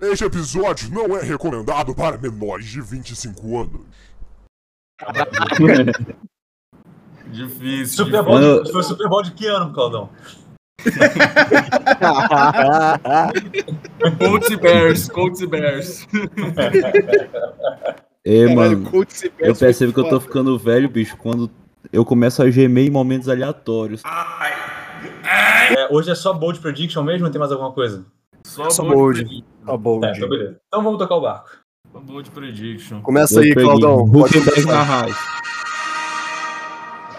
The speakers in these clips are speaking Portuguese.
Este episódio não é recomendado para menores de 25 anos. Difícil. Super Bowl de, foi Super Bowl de que ano, Claudão? Colts e Bears, Colts e Bears. É, mano, e eu percebo que eu tô ficando velho, bicho, quando eu começo a gemer em momentos aleatórios. É, hoje é só Bold Prediction mesmo ou tem mais alguma coisa? Só Só bold bold. prediction. Tá bom, É, então beleza. Então vamos tocar o barco. Só bold prediction. Começa aí, Eu peguei. Claudão. Pode Huckenberg na começar. raiz.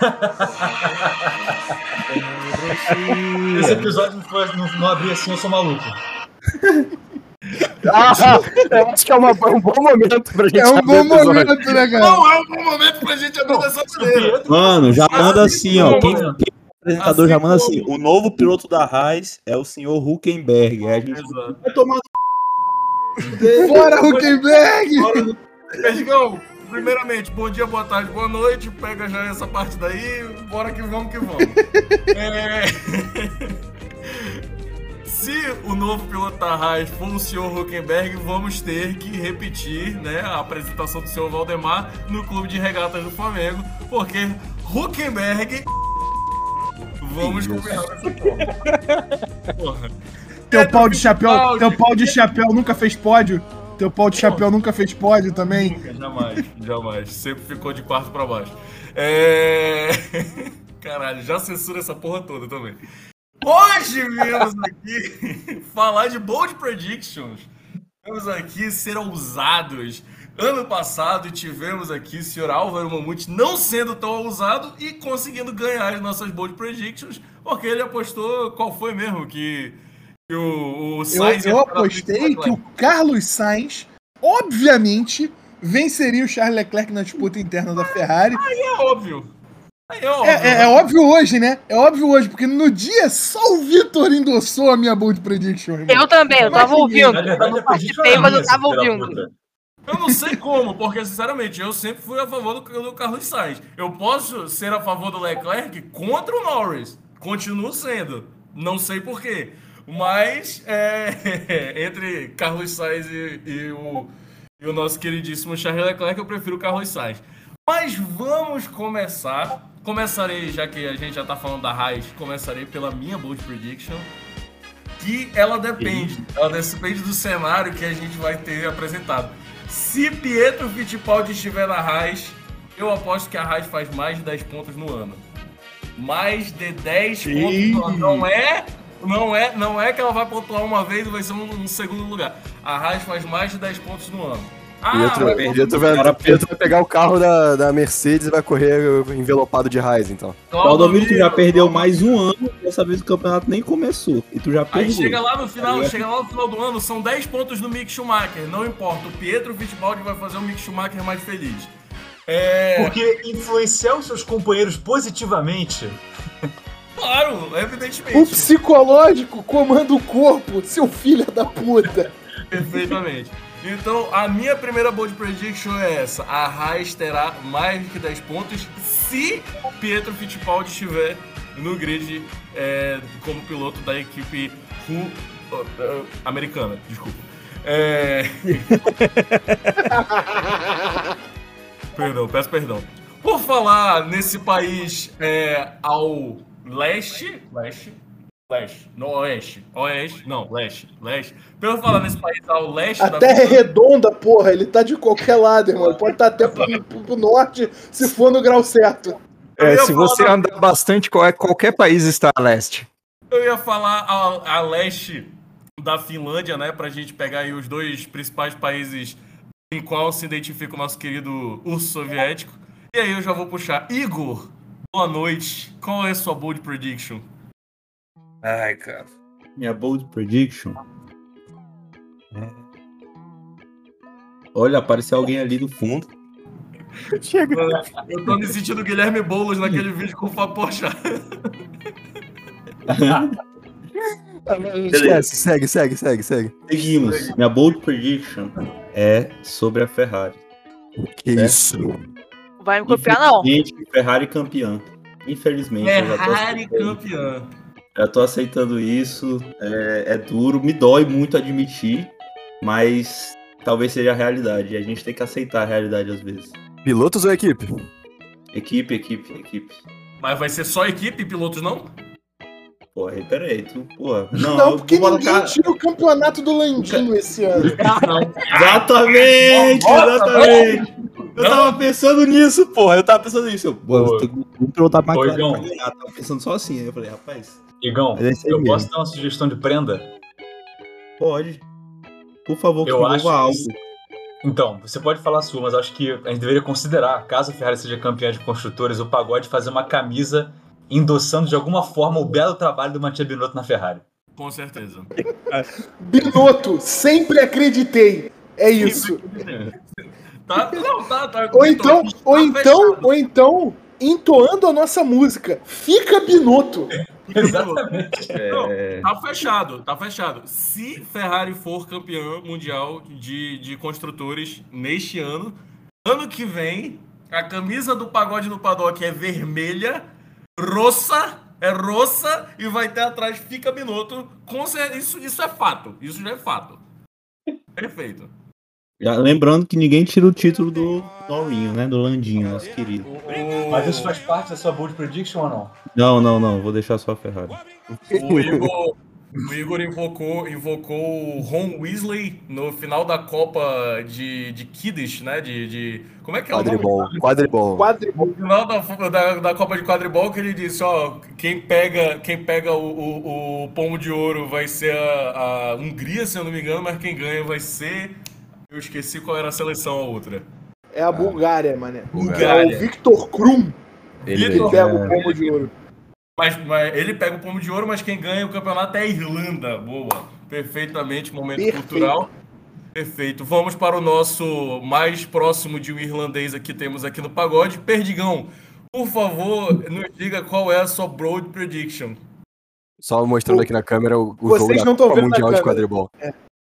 Esse episódio não, foi, não, não abri assim, eu sou maluco. Ah, eu acho que é uma- um bom momento pra gente É um abrir bom momento, né, cara? Não é um bom momento pra gente abrir dessa maneira. Mano, já manda assim, ó. Quem, quem é apresentador Assim já manda assim. como? O novo piloto da Raiz é o senhor Huckenberg. Aí a gente Exato. vai tomar Bora, Huckenberg! Perdigão, primeiramente, bom dia, boa tarde, boa noite. Pega já essa parte daí, bora que vamos que vamos. É... Se o novo piloto da Haas for o senhor Huckenberg, vamos ter que repetir né, a apresentação do senhor Valdemar no clube de regatas do Flamengo, porque Huckenberg. Vamos combinar dessa forma. Porra. Teu pau de chapéu, teu pau de chapéu nunca fez pódio? Teu pau de chapéu nunca fez pódio também? Nunca, jamais, jamais. Sempre ficou de quarto pra baixo. É. Caralho, já censura essa porra toda também. Hoje viemos aqui falar de Bold Predictions. Vamos aqui ser ousados. Ano passado tivemos aqui o senhor Álvaro Mamute não sendo tão ousado e conseguindo ganhar as nossas Bold Predictions, porque ele apostou qual foi mesmo que, que o, o Eu, Sainz eu do apostei que o. Carlos Sainz, obviamente, venceria o Charles Leclerc na disputa interna da Ferrari. É óbvio. É óbvio. É, é- é óbvio hoje, né? É óbvio hoje, porque no dia só o Vitor endossou a minha bold prediction, irmão. Eu também, eu tava ouvindo. Eu verdade, não participei, mas eu tava ouvindo. Eu não sei como, porque sinceramente eu sempre fui a favor do, do Carlos Sainz. Eu posso ser a favor do Leclerc contra o Norris. Continuo sendo. Não sei porquê. Mas é, entre Carlos Sainz e, e o, e o nosso queridíssimo Charles Leclerc, eu prefiro o Carlos Sainz. Mas vamos começar. Começarei, já que a gente já tá falando da Raiz, começarei pela minha bold prediction. Que ela depende. Ela depende do cenário que a gente vai ter apresentado. Se Pietro Fittipaldi estiver na Raiz, eu aposto que a Raiz faz mais de 10 pontos no ano. Mais de 10 pontos no ano. Não é, não é, não é que ela vai pontuar uma vez e vai ser um, um segundo lugar. A Raiz faz mais de 10 pontos no ano. Ah, Pietro, mas- Pietro vai, Cara, Pietro vai pegar o carro da, da Mercedes e vai correr envelopado de raiz, então. Valdomiro, tu já perdeu mais um ano, dessa vez o campeonato nem começou. E tu já Aí perdeu. chega lá no final, Aí chega lá no final do ano, são 10 pontos no Mick Schumacher. Não importa, o Pietro Fittipaldi vai fazer o Mick Schumacher mais feliz. É, Porque influenciar os seus companheiros positivamente claro, O evidentemente. psicológico comanda o corpo, seu filho da puta. Perfeitamente. Então, a minha primeira bold prediction é essa. A Haas terá mais que 10 pontos se Pietro Fittipaldi estiver no grid é, como piloto da equipe Ru- uh, uh, americana. Desculpa. É... perdão, peço perdão. Por falar nesse país é, ao leste... Leste? Leste. No oeste. Oeste. Não, leste. Leste. Pelo falar nesse país ao leste A da terra é redonda, porra. Ele tá de qualquer lado, irmão. Ele pode estar até pro, pro- pro norte, se for no grau certo. É, se você da- andar bastante, qual- qualquer país está a leste. Eu ia falar a, a leste da Finlândia, né? Pra gente pegar aí os dois principais países em qual se identifica o nosso querido urso soviético. E aí eu já vou puxar. Igor, boa noite. Qual é a sua bold prediction? Ai, cara. Minha bold prediction. Olha, apareceu alguém ali no fundo. Chega. Eu tô me sentindo Guilherme Boulos naquele vídeo com o Fábio Porchat. Esquece, segue, segue, segue, segue. Seguimos. Minha bold prediction é sobre a Ferrari. Que É. isso? Vai me copiar, não. Infelizmente, Ferrari campeã. Infelizmente, Ferrari campeã. Já tô aceitando isso. É, é duro, me dói muito admitir. mas talvez seja a realidade. E a gente tem que aceitar a realidade às vezes. Pilotos ou equipe? Equipe, equipe, equipe. Mas vai ser só equipe e pilotos não? Pô, aí, peraí, tu, pô. Não, Não, eu porque ninguém colocar. tira o campeonato do Landinho esse ano. Exatamente, Nossa, exatamente. Eu Não. tava pensando nisso, porra. Eu tava pensando nisso. Eu, pô, eu tenho que pilotar pra ganhar. Eu tava pensando só assim. Aí eu falei, rapaz, Igão, é eu mesmo. posso dar uma sugestão de prenda? pode. Por favor, que Eu acho algo. que- Então, você pode falar a sua, mas acho que a gente deveria considerar, caso a Ferrari seja campeã de construtores, o Pagode fazer uma camisa endossando de alguma forma o belo trabalho do Matia Binotto na Ferrari. Com certeza. Binotto, sempre acreditei. É isso. Tá, não, tá, tá. Ou então, ou Tá então, ou então, entoando a nossa música. Fica Binotto. Exatamente. Não, É, tá fechado, tá fechado. Se Ferrari for campeã mundial de, de construtores neste ano, ano que vem, a camisa do pagode no paddock é vermelha, roça, é roça, e vai ter atrás fica cer- isso, isso é fato. Isso já é fato. Perfeito. Já lembrando que ninguém tira o título do Laurinho, né? Do Landinho, nosso querido. Mas isso faz parte da sua bold prediction ou não? Não, não, não. Vou deixar só a Ferrari. O Igor, o Igor invocou, invocou o Ron Weasley no final da Copa de, de Kiddish, né? De, de. Como é que é o nome? Quadribol. Quadribol. Quadribol. No final da, da, da Copa de Quadribol que ele disse, ó, quem pega, quem pega o, o, o pomo de ouro vai ser a, a Hungria, se eu não me engano, mas quem ganha vai ser. Eu esqueci qual era a seleção a outra. É a Bulgária, mané. Bulgária. É o Victor Krum Ele que pega o pomo de ouro. Mas, mas ele pega o pomo de ouro, mas quem ganha o campeonato é a Irlanda. Boa. Perfeitamente, momento Perfeito. cultural. Perfeito. Vamos para o nosso mais próximo de um irlandês aqui temos aqui no pagode. Perdigão, por favor, nos diga qual é a sua broad prediction. Só mostrando aqui na câmera o, o Vocês jogo da não Copa Mundial de. Quadribol.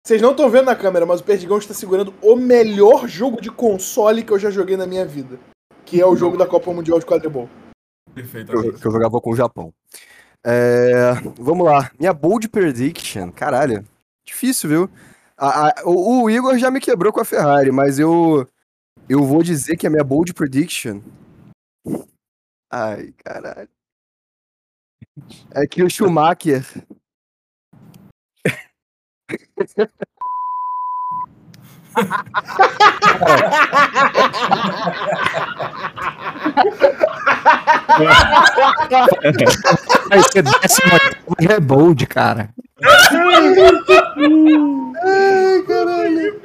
Vocês não estão vendo na câmera, mas o Perdigão está segurando o melhor jogo de console que eu já joguei na minha vida. Que é o jogo da Copa Mundial de Quadribol. Perfeito. Que eu, que eu jogava com o Japão. É, vamos lá. Minha bold prediction. Caralho. Difícil, viu? A- a- o, o Igor já me quebrou com a Ferrari, mas eu. Eu vou dizer que a minha bold prediction. Ai, caralho. É que o Schumacher. Vai ser é bold, cara. Ai, caralho.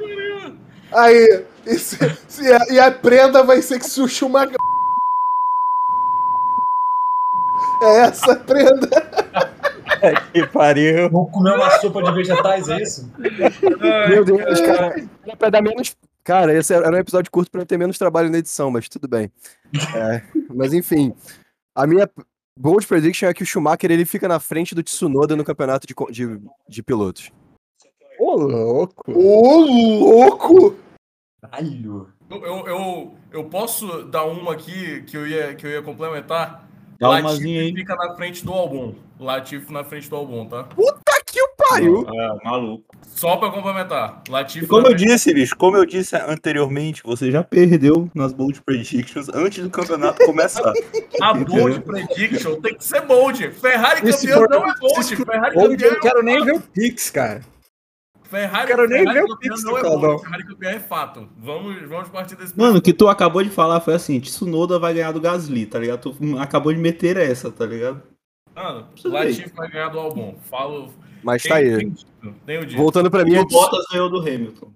Aí, esse- se a- e a prenda vai ser que se o Schumacher. É essa a prenda. Que pariu. Vou comer uma sopa de vegetais, é isso? Meu Deus, cara. Era pra dar menos. Cara, esse era um episódio curto pra eu ter menos trabalho na edição, mas tudo bem. É, mas enfim. A minha bold prediction é que o Schumacher ele fica na frente do Tsunoda no campeonato de, de, de pilotos. Ô, louco. Ô, louco! Caralho. Eu, eu, eu, eu posso dar uma aqui que eu ia, que eu ia complementar? Dá umazinha aí. fica na frente do Albon. Latifi na frente do Albon, tá? Puta que o pariu! Ah, maluco. Só pra complementar. Latifi E como eu frente- disse, bicho, como eu disse anteriormente, você já perdeu nas bold predictions antes do campeonato começar. A bold prediction tem que ser bold. Ferrari campeão for- não é bold. Ferrari Bold, campeão eu quero nem ver o Pix, cara. Ferrari, quero nem Ferrari ver o Pix não do é Caldão. bold. Ferrari campeão é fato. Vamos, vamos partir desse Mano, o que tu acabou de falar foi assim, Tsunoda vai ganhar do Gasly, tá ligado? Tu acabou de meter essa, tá ligado? Mano, Latifi vai ganhar do Albon. Falo. Mas tem- tá aí. Tem, tem o dito. Voltando pra E minha. o Bottas ganhou do Hamilton.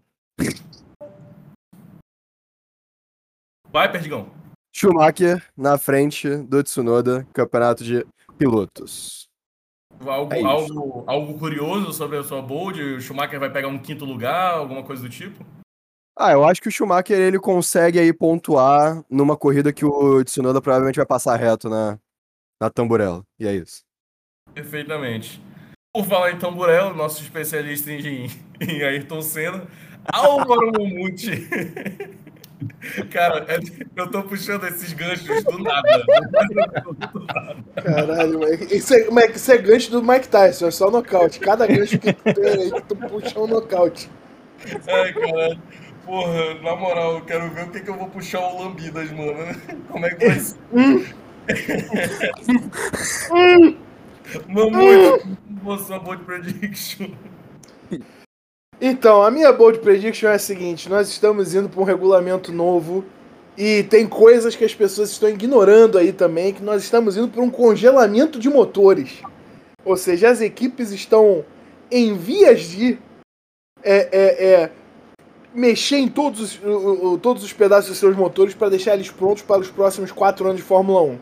Vai, Perdigão. Schumacher na frente do Tsunoda, campeonato de pilotos. Algo, É algo, algo curioso sobre a sua bold? O Schumacher vai pegar um quinto lugar, alguma coisa do tipo? Ah, eu acho que o Schumacher ele consegue aí pontuar numa corrida que o Tsunoda provavelmente vai passar reto na, na tamburela. E é isso. Perfeitamente. Por falar em Tamburello, nosso especialista em, em Ayrton Senna, Álvaro Mumuti. Cara, é- eu tô puxando esses ganchos do nada. Caralho, moleque. Isso é, isso é gancho do Mike Tyson, é só nocaute. Cada gancho que tu tem aí tu puxa um nocaute. Ai, caralho. Porra, na moral, eu quero ver o que, que eu vou puxar o Lambidas, mano. Como é que vai ser? Mamute, sua bold prediction. Então, a minha bold prediction é a seguinte: nós estamos indo para um regulamento novo e tem coisas que as pessoas estão ignorando aí também, que nós estamos indo para um congelamento de motores. Ou seja, as equipes estão em vias de é, é, é, mexer em todos os, todos os pedaços dos seus motores para deixar eles prontos para os próximos quatro anos de Fórmula 1.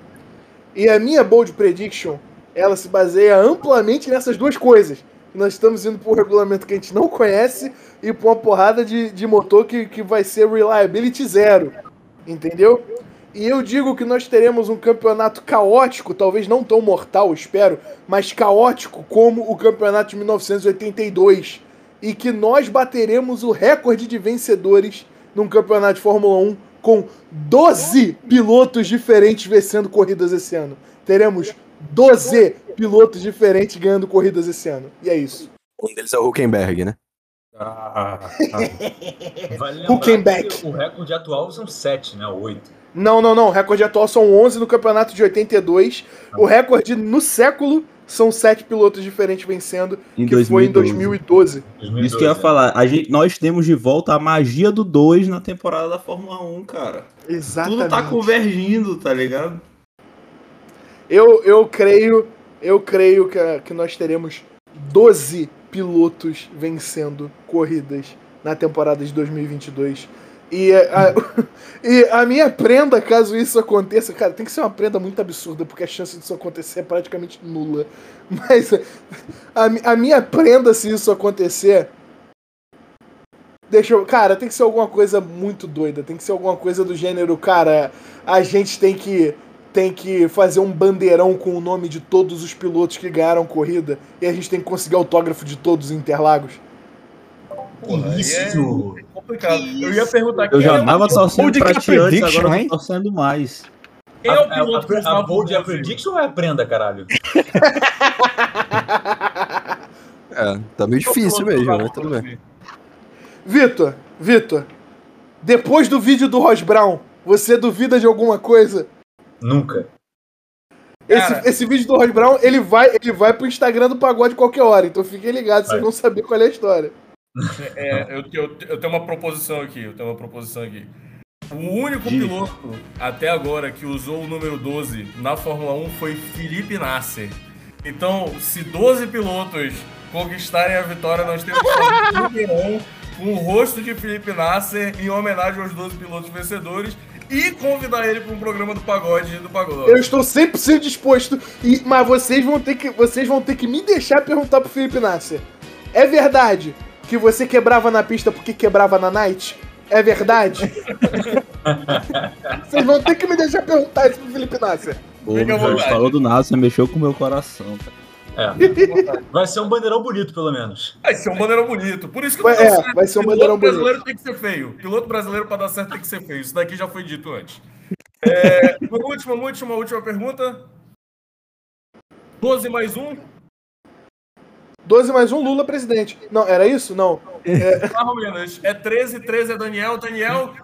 E a minha bold prediction, ela se baseia amplamente nessas duas coisas. Nós estamos indo para um regulamento que a gente não conhece e para uma porrada de, de motor que, que vai ser reliability zero. Entendeu? E eu digo que nós teremos um campeonato caótico, talvez não tão mortal, espero, mas caótico como o campeonato de 1982. E que nós bateremos o recorde de vencedores num campeonato de Fórmula 1 com 12 pilotos diferentes vencendo corridas esse ano. Teremos 12 pilotos diferentes ganhando corridas esse ano. E é isso. Um deles é o Huckenberg, né? Vale Huckenbeck. lembrar que o recorde atual são 7, né? 8. Não, não, não. O recorde atual são 11 no campeonato de 82. O recorde no século são 7 pilotos diferentes vencendo, Em que foi em 2012. 2012, Isso que eu ia né? falar. A gente, nós temos de volta a magia do 2 na temporada da Fórmula 1, cara. Exatamente. Tudo tá convergindo, tá ligado? Eu, eu creio, eu creio que, que nós teremos 12 pilotos vencendo corridas na temporada de 2022. E a, e a minha prenda, caso isso aconteça, cara, tem que ser uma prenda muito absurda, porque a chance disso acontecer é praticamente nula. Mas a, a minha prenda, se isso acontecer. Deixa eu. Cara, tem que ser alguma coisa muito doida. Tem que ser alguma coisa do gênero, cara. A gente tem que tem que fazer um bandeirão com o nome de todos os pilotos que ganharam corrida e a gente tem que conseguir autógrafo de todos os Interlagos. Porra, Isso! é complicado. Eu ia perguntar Eu já é o- tava torcendo pra ti antes, agora eu hein? tô torcendo mais. quem é o A, a, piloto que a, a estava Bold é a prediction ou é a prenda, caralho? É, tá meio difícil mesmo, mas tudo bem. Vitor, Vitor, depois do vídeo do Ross Brown, você duvida de alguma coisa? Nunca. Esse, Cara. esse vídeo do Ross Brown, ele vai, ele vai pro Instagram do Pagode qualquer hora, então fiquem ligados, vocês vão saber qual é a história. É, eu, eu, eu tenho uma proposição aqui, eu tenho uma proposição aqui. O único piloto até agora que usou o número 12 na Fórmula 1 foi Felipe Nasser. Então, se 12 pilotos conquistarem a vitória, nós temos que fazer um com o rosto de Felipe Nasser em homenagem aos 12 pilotos vencedores e convidar ele para um programa do pagode do pagode. Eu estou 100% disposto, e, mas vocês vão, ter que, vocês vão ter que me deixar perguntar pro Felipe Nasser. É verdade que você quebrava na pista porque quebrava na night? É verdade? vocês vão ter que me deixar perguntar isso pro Felipe Nasser. Pô, falou do você mexeu com o meu coração. cara. É. Vai ser um bandeirão bonito, pelo menos. Vai ser um bandeirão bonito. Por isso que Vai- é, certo. vai ser um Piloto bandeirão bonito. brasileiro tem que ser feio. Piloto brasileiro pra dar certo tem que ser feio. Isso daqui já foi dito antes. É, uma última, uma última, última pergunta. 12 mais um, 12 mais um, Lula presidente. Não, era isso? Não. ou menos. É 13, 13 é Daniel. Daniel,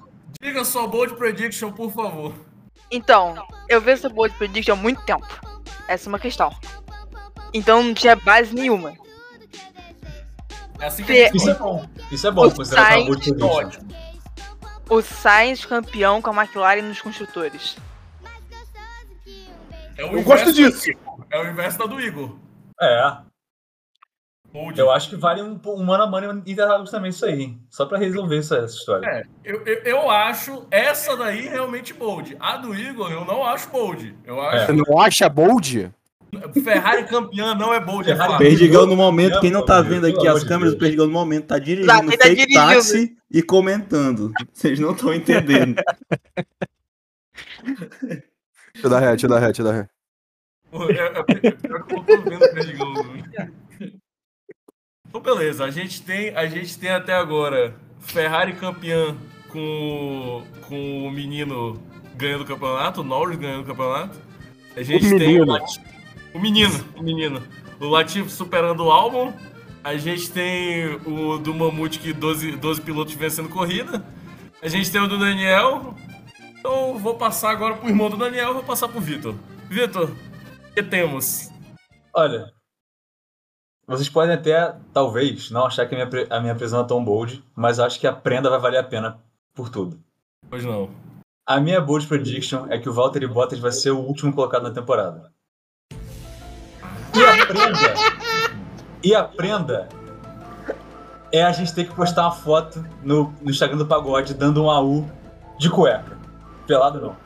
diga sua bold prediction, por favor. Então, eu vejo essa boa de prediction há muito tempo. Essa é uma questão. Então não tinha base nenhuma. É assim que a Isso é bom. Isso é bom, é boa Sainz, prediction. ótimo. O Sainz campeão com a McLaren nos construtores. É o Eu inverso gosto disso. É o inverso da do Igor. É. Bold. Eu acho que vale um, um mano a mano Interlagos também isso aí. Só pra resolver essa, essa história. É, eu, eu, eu acho essa daí realmente bold. A do Igor eu não acho bold. Eu acho Você não acha bold? Ferrari campeã não é. É Ferrari fato. Perdigão no momento, quem não tá vendo aqui as de câmeras do. Perdigão no momento, tá dirigindo tá fake dirigindo. táxi e comentando. Vocês não estão entendendo. Deixa eu dar ré, deixa eu dar ré, deixa eu dar ré. É, é, é pior que eu tô vendo o Perdigão. Então, beleza. A gente, tem, a gente tem até agora Ferrari campeã com, com o menino ganhando o campeonato, o Norris ganhando o campeonato. A gente O tem o. O menino, o menino. O Latifi superando o Albon. A gente tem o do Mamute que 12, 12 pilotos vencendo corrida. A gente tem o do Daniel. Então vou passar agora pro irmão do Daniel, vou passar pro Vitor. Vitor, o que temos? Olha, vocês podem até, talvez, não achar que a minha, a minha prisão é tão bold, mas acho que a prenda vai valer a pena por tudo. Pois não. A minha bold prediction é que o Valtteri Bottas vai ser o último colocado na temporada. E a prenda. e a prenda é a gente ter que postar uma foto no, no Instagram do Pagode dando um AU de cueca. Pelado não.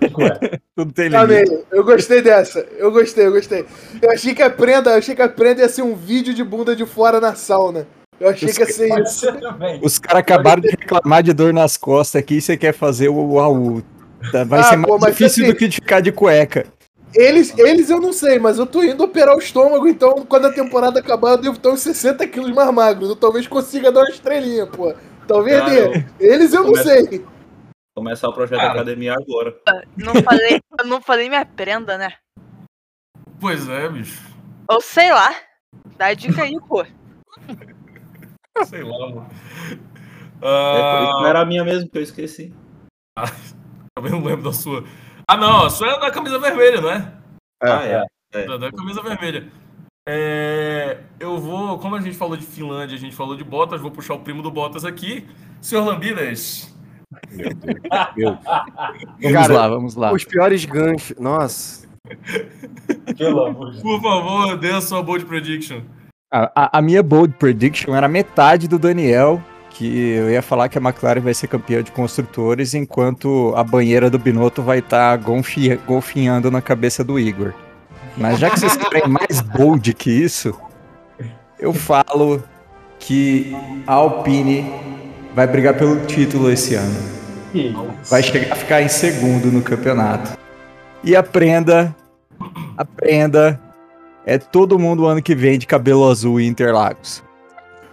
De cueca. Tudo tem limite. Amei. Eu gostei dessa. Eu gostei, eu gostei. Eu achei que a prenda, eu achei que a prenda ia ser um vídeo de bunda de fora na sauna. Eu achei que ia ser Pode isso. ser também. Os caras acabaram de reclamar de dor nas costas aqui e você quer fazer o AU. Tá, Vai Ah, ser pô, mais mas difícil assim- do que de ficar de cueca. Eles, eles eu não sei, mas eu tô indo operar o estômago, então quando a temporada acabar eu devo estar uns 60 quilos mais magros. Eu talvez consiga dar uma estrelinha, pô. Talvez dê. Eles eu não Começa- sei. Começar o projeto Cara. da academia agora. Não falei, eu não falei minha prenda, né? Pois é, bicho. Ou sei lá. Dá a dica aí, pô. Sei lá, mano. É, isso não Ah, era a minha mesmo, que eu esqueci. também não lembro da sua. Ah, não, a sua é da camisa vermelha, não é? Ah, é. É. Da, da camisa vermelha. É, eu vou, como a gente falou de Finlândia, a gente falou de Bottas, vou puxar o primo do Bottas aqui. Senhor Lambinas, Vamos Cara, lá, vamos lá. Os piores ganchos. Nossa. Pelo amor de Deus. por favor, dê a sua bold prediction. A, a- a minha bold prediction era metade do Daniel, que eu ia falar que a McLaren vai ser campeã de construtores, enquanto a banheira do Binotto vai estar golfinhando na cabeça do Igor. Mas já que vocês querem mais bold que isso, eu falo que a Alpine vai brigar pelo título esse ano. Vai chegar a ficar em segundo no campeonato. E a prenda, a prenda é todo mundo ano que vem de cabelo azul em Interlagos.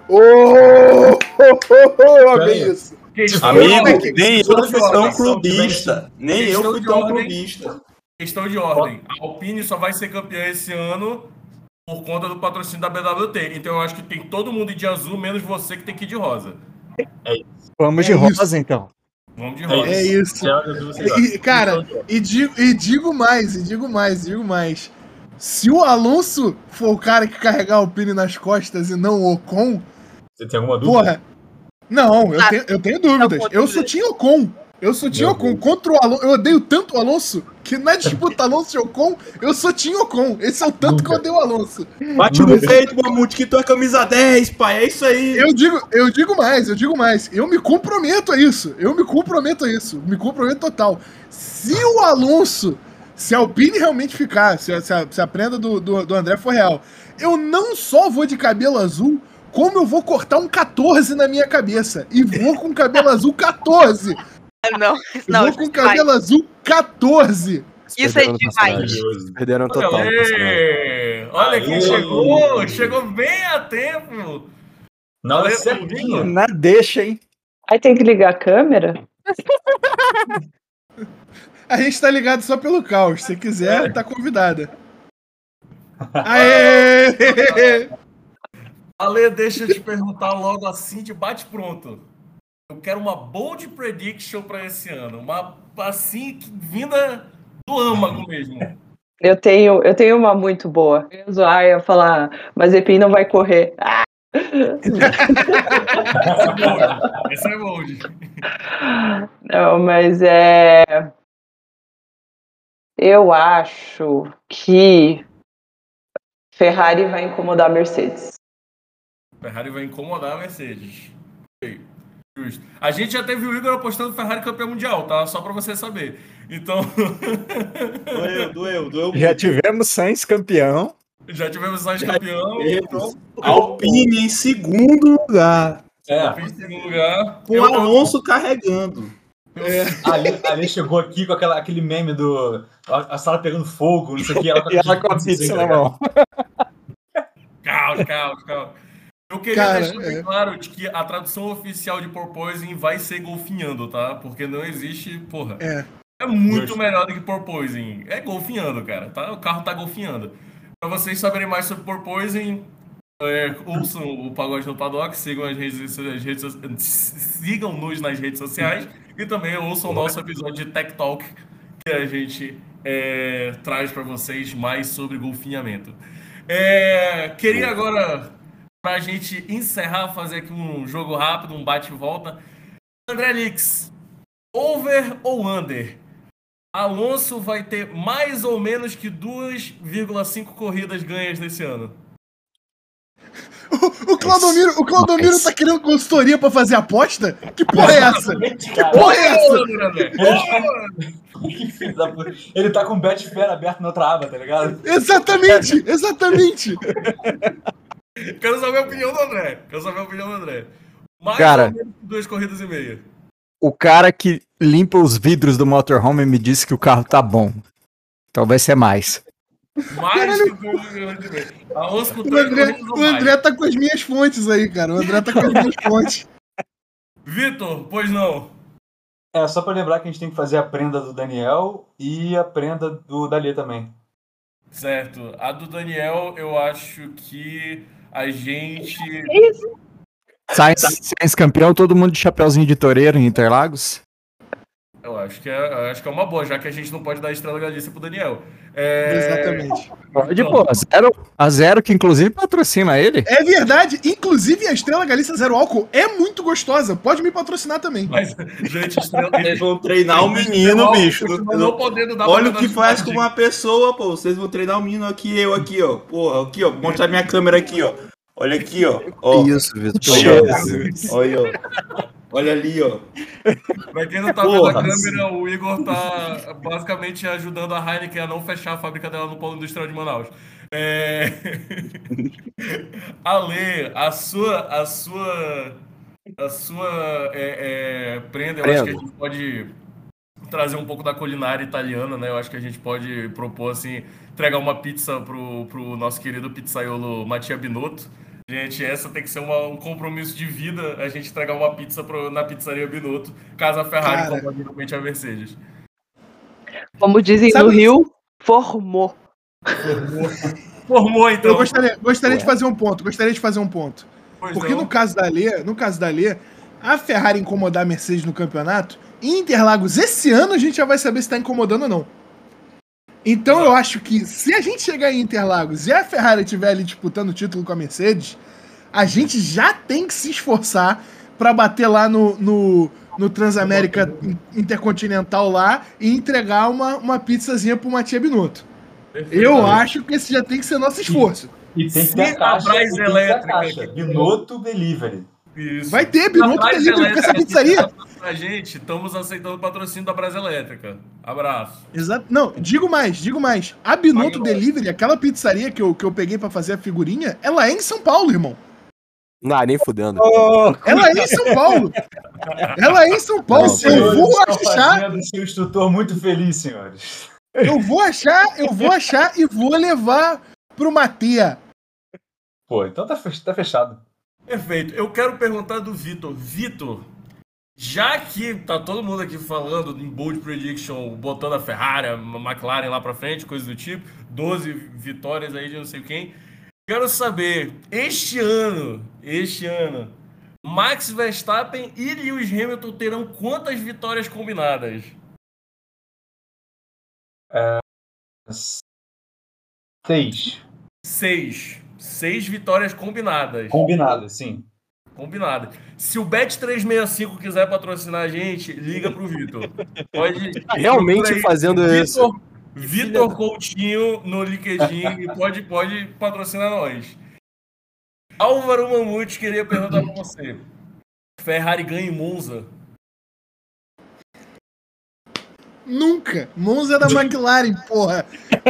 Ô, oh, oh, oh, eu amei Peraí. isso. Questão, Amigo, nem eu fui tão clubista. Nem eu fui tão clubista. Questão de ordem. A Alpine só vai ser campeã esse ano por conta do patrocínio da BWT. Então eu acho que tem todo mundo de azul, menos você que tem que ir de rosa. Vamos de É rosa isso. então. Vamos de É rosa. É isso. E, cara, e digo, e digo mais, e digo mais, digo mais. Se o Alonso for o cara que carregar a Alpine nas costas e não o Ocon, Você tem alguma dúvida? porra. Não, eu Ah, tenho, eu tenho dúvidas. Eu sou Tim Ocon. Eu sou Tim Meu Ocon. Contra o Alonso. Eu odeio tanto o Alonso que na disputa Alonso e Ocon, eu sou Tim Ocon. Esse é o tanto que eu odeio o Alonso. Bate no peito, Mamute, que tu é camisa 10, pai. É isso aí. Eu digo, eu digo mais, eu digo mais. Eu me comprometo a isso. Eu me comprometo a isso. Me comprometo total. Se o Alonso, se a Alpine realmente ficar, se a, se a, se a prenda do, do, do André for real, eu não só vou de cabelo azul, como eu vou cortar um 14 na minha cabeça. E vou com cabelo azul 14. Ah, Não, Eu não, vou com é cabelo azul 14 Isso é demais. Perderam total. Aê! Olha quem Aê! chegou! Chegou bem a tempo! Na hora Valeu, certinha. Na deixa, hein? Aí tem que ligar a câmera? A gente tá ligado só pelo caos. Se quiser, tá convidada. Aê! Ale, deixa eu te perguntar logo assim de bate pronto. Eu quero uma bold prediction pra esse ano. Uma assim, que- vinda do âmago mesmo. Eu tenho, eu tenho uma muito boa. Eu ia zoar, eu ia falar, mas Epim não vai correr. Ah! Essa é bold. É bold. Não, mas é. Eu acho que Ferrari vai incomodar a Mercedes. Ferrari vai incomodar a Mercedes. Justo. A gente já teve o Igor apostando Ferrari campeão mundial, tá? Só pra você saber. Então, Doeu, doeu, doeu. Já tivemos Sainz campeão. já tivemos Sainz Já campeão. tivemos. Então, Alpine em segundo lugar. É, fez segundo lugar. Com o Alonso carregando. ali, ali chegou aqui com aquela, aquele meme do. A, a sala pegando fogo, não sei o que. Ela E ela com a pizza na mão. Calma, calma, calma. Eu queria Cara, deixar bem é. claro de que a tradução oficial de porpoising vai ser golfinhando, tá? Porque não existe, porra. É. É muito Justo. melhor do que porpoising. É golfinhando, cara. Tá? O carro tá golfinhando. Pra vocês saberem mais sobre porpoising, É, ouçam o Pagode no Paddock, sigam as redes, as redes sigam-nos nas redes sociais e também ouçam o nosso episódio de Tech Talk que a gente é, traz para vocês mais sobre golfinhamento. É, queria agora, para a gente encerrar, fazer aqui um jogo rápido, um bate e volta. André Lix, over ou under? Alonso vai ter mais ou menos que 2,5 corridas ganhas nesse ano. O Claudomiro, o Claudomiro Mas- tá querendo consultoria pra fazer aposta? Que porra é essa? Que porra é essa? Puta. Ele tá com o Betfair aberto na outra aba, tá ligado? Exatamente, exatamente. Quero saber a opinião do André. Quero saber a opinião do André. Mais Cara. ou menos que duas corridas e meia. O cara que limpa os vidros do motorhome me disse que o carro tá bom. Então vai ser mais. Mais que e. Alonso com O três André, o. André tá com as minhas fontes aí, cara. O André tá com as minhas fontes. Vitor, pois não. É, só pra lembrar que a gente tem que fazer a prenda do Daniel e a prenda do Dali também. Certo. A do Daniel, eu acho que a gente. Sainz, Sainz campeão, todo mundo de chapeuzinho de toureiro em Interlagos. Eu acho que é, acho que é uma boa, já que a gente não pode dar estrela Galícia pro Daniel. É... Exatamente. Pode, pô. A zero, a zero que inclusive patrocina ele. É verdade. Inclusive, a Estrela Galícia Zero Álcool é muito gostosa. Pode me patrocinar também. Mas, gente, estrela. Vocês vão treinar o menino, bicho. Não podendo dar Olha o que faz com uma pessoa, pô. Vocês vão treinar o menino aqui, eu aqui, ó. Porra, aqui, ó. Vou mostrar minha câmera aqui, ó. Olha aqui, ó. ó. Isso, Vitor. Olha, olha, ó. Olha ali, ó. Pra quem não tá Porra. vendo a câmera, o Igor tá basicamente ajudando a Heineken a não fechar a fábrica dela no Polo Industrial de Manaus. É... Ale, a sua, a sua, a sua é, é, prenda, eu acho que a gente pode trazer um pouco da culinária italiana, né? Eu acho que a gente pode propor, assim, entregar uma pizza pro, pro nosso querido pizzaiolo Mattia Binotto. Gente, essa tem que ser uma- um compromisso de vida, a gente entregar uma pizza pro- na pizzaria Binotto, caso a Ferrari Cara. realmente a Mercedes. Como dizem Sabe- no Rio, formou. Formou, então. Eu gostaria, gostaria de fazer um ponto. Gostaria de fazer um ponto. Pois Porque não. no caso da Lê, no caso da Lê, a Ferrari incomodar a Mercedes no campeonato, em Interlagos esse ano a gente já vai saber se tá incomodando ou não. Então eu acho que se a gente chegar em Interlagos e a Ferrari estiver ali disputando o título com a Mercedes, a gente já tem que se esforçar pra bater lá no, no, no Transamérica Intercontinental lá e entregar uma, uma pizzazinha pro Matia Binotto. Eu acho que esse já tem que ser nosso esforço. E tem que ter a caixa. Ter a elétrica caixa. Binotto Delivery. Isso. Vai ter Binotto Atrás Delivery, porque essa elétrica pizzaria- tá pra gente, estamos aceitando o patrocínio da Brasa Elétrica. Abraço. Exato. Não, digo mais, digo mais. A Binotto Delivery, aquela pizzaria que eu, que eu peguei pra fazer a figurinha, ela é em São Paulo, irmão. Não, nem fudendo. Ela é em São Paulo. Ela é em São Paulo. Não, eu vou achar, seu instrutor muito feliz, senhores. eu vou achar, eu vou achar e vou levar pro Matia. Pô, então tá tá fechado. Perfeito. Eu quero perguntar do Vitor. Vitor, já que tá todo mundo aqui falando em Bold Prediction, botando a Ferrari, a McLaren lá pra frente, coisa do tipo, 12 vitórias aí de não sei quem. Quero saber, este ano, este ano, Max Verstappen e Lewis Hamilton terão quantas vitórias combinadas? Seis. Seis. Seis vitórias combinadas. Combinado, sim. Combinado. Se o Bet365 quiser patrocinar a gente, liga pro Vitor. Pode. Tá realmente aí, fazendo isso. Vitor, Vitor Coutinho no LinkedIn e pode, pode patrocinar nós. Álvaro Mamute queria perguntar pra você. Ferrari ganha em Monza. Nunca. Monza é da McLaren, porra.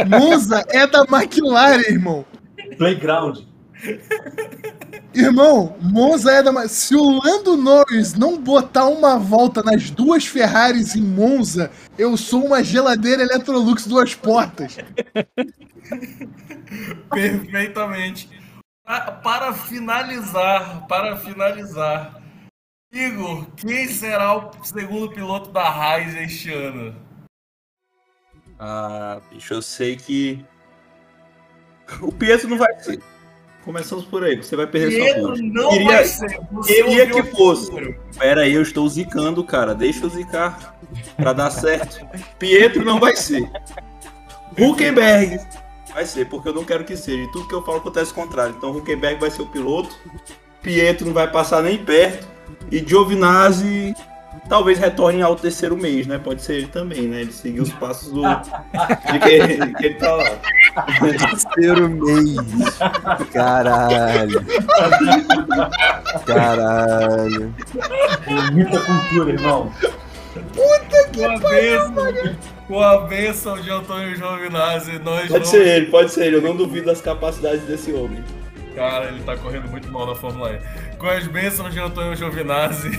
Monza é da McLaren, irmão. Playground. Irmão, Monza é da. Se o Lando Norris não botar uma volta nas duas Ferraris em Monza, eu sou uma geladeira Electrolux duas portas. Perfeitamente. Pa- Para finalizar, para finalizar, Igor, quem será o segundo piloto da Raiz este ano? Ah, bicho, eu sei que. O Pietro não vai ser. Começamos por aí, você vai perder sua Pietro ponte. não Queria- vai ser. Você Queria que fosse. Pera aí, eu estou zicando, cara. Deixa eu zicar pra dar certo. Pietro não vai ser. Huckenberg vai ser, porque eu não quero que seja. E tudo que eu falo acontece o contrário. Então Huckenberg vai ser o piloto. Pietro não vai passar nem perto. E Giovinazzi talvez retorne ao terceiro mês, né? Pode ser ele também, né? Ele seguiu os passos do. de que, que ele tá lá. Terceiro mês. Caralho. Caralho. Muita cultura, irmão. Com a bênção, com a bênção de Antônio Giovinazzi, nós Pode vamos... ser ele, pode ser ele. Eu não duvido das capacidades desse homem. Cara, ele tá correndo muito mal na Fórmula E. Com as bênçãos de Antônio Giovinazzi,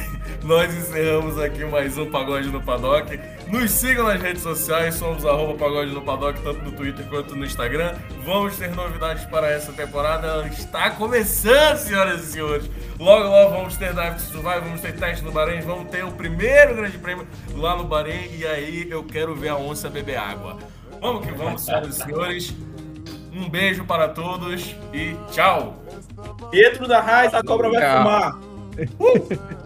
nós encerramos aqui mais um Pagode no Paddock. Nos sigam nas redes sociais, somos arroba Pagode no Paddock, tanto no Twitter quanto no Instagram. Vamos ter novidades para essa temporada. Ela está começando, senhoras e senhores. Logo, logo vamos ter Drive to Survive, vamos ter teste no Bahrein, vamos ter o primeiro grande prêmio lá no Bahrein. E aí eu quero ver a onça beber água. Vamos que vamos, senhoras e senhores. Um beijo para todos e tchau! Pietro da Raiz, a cobra vai fumar.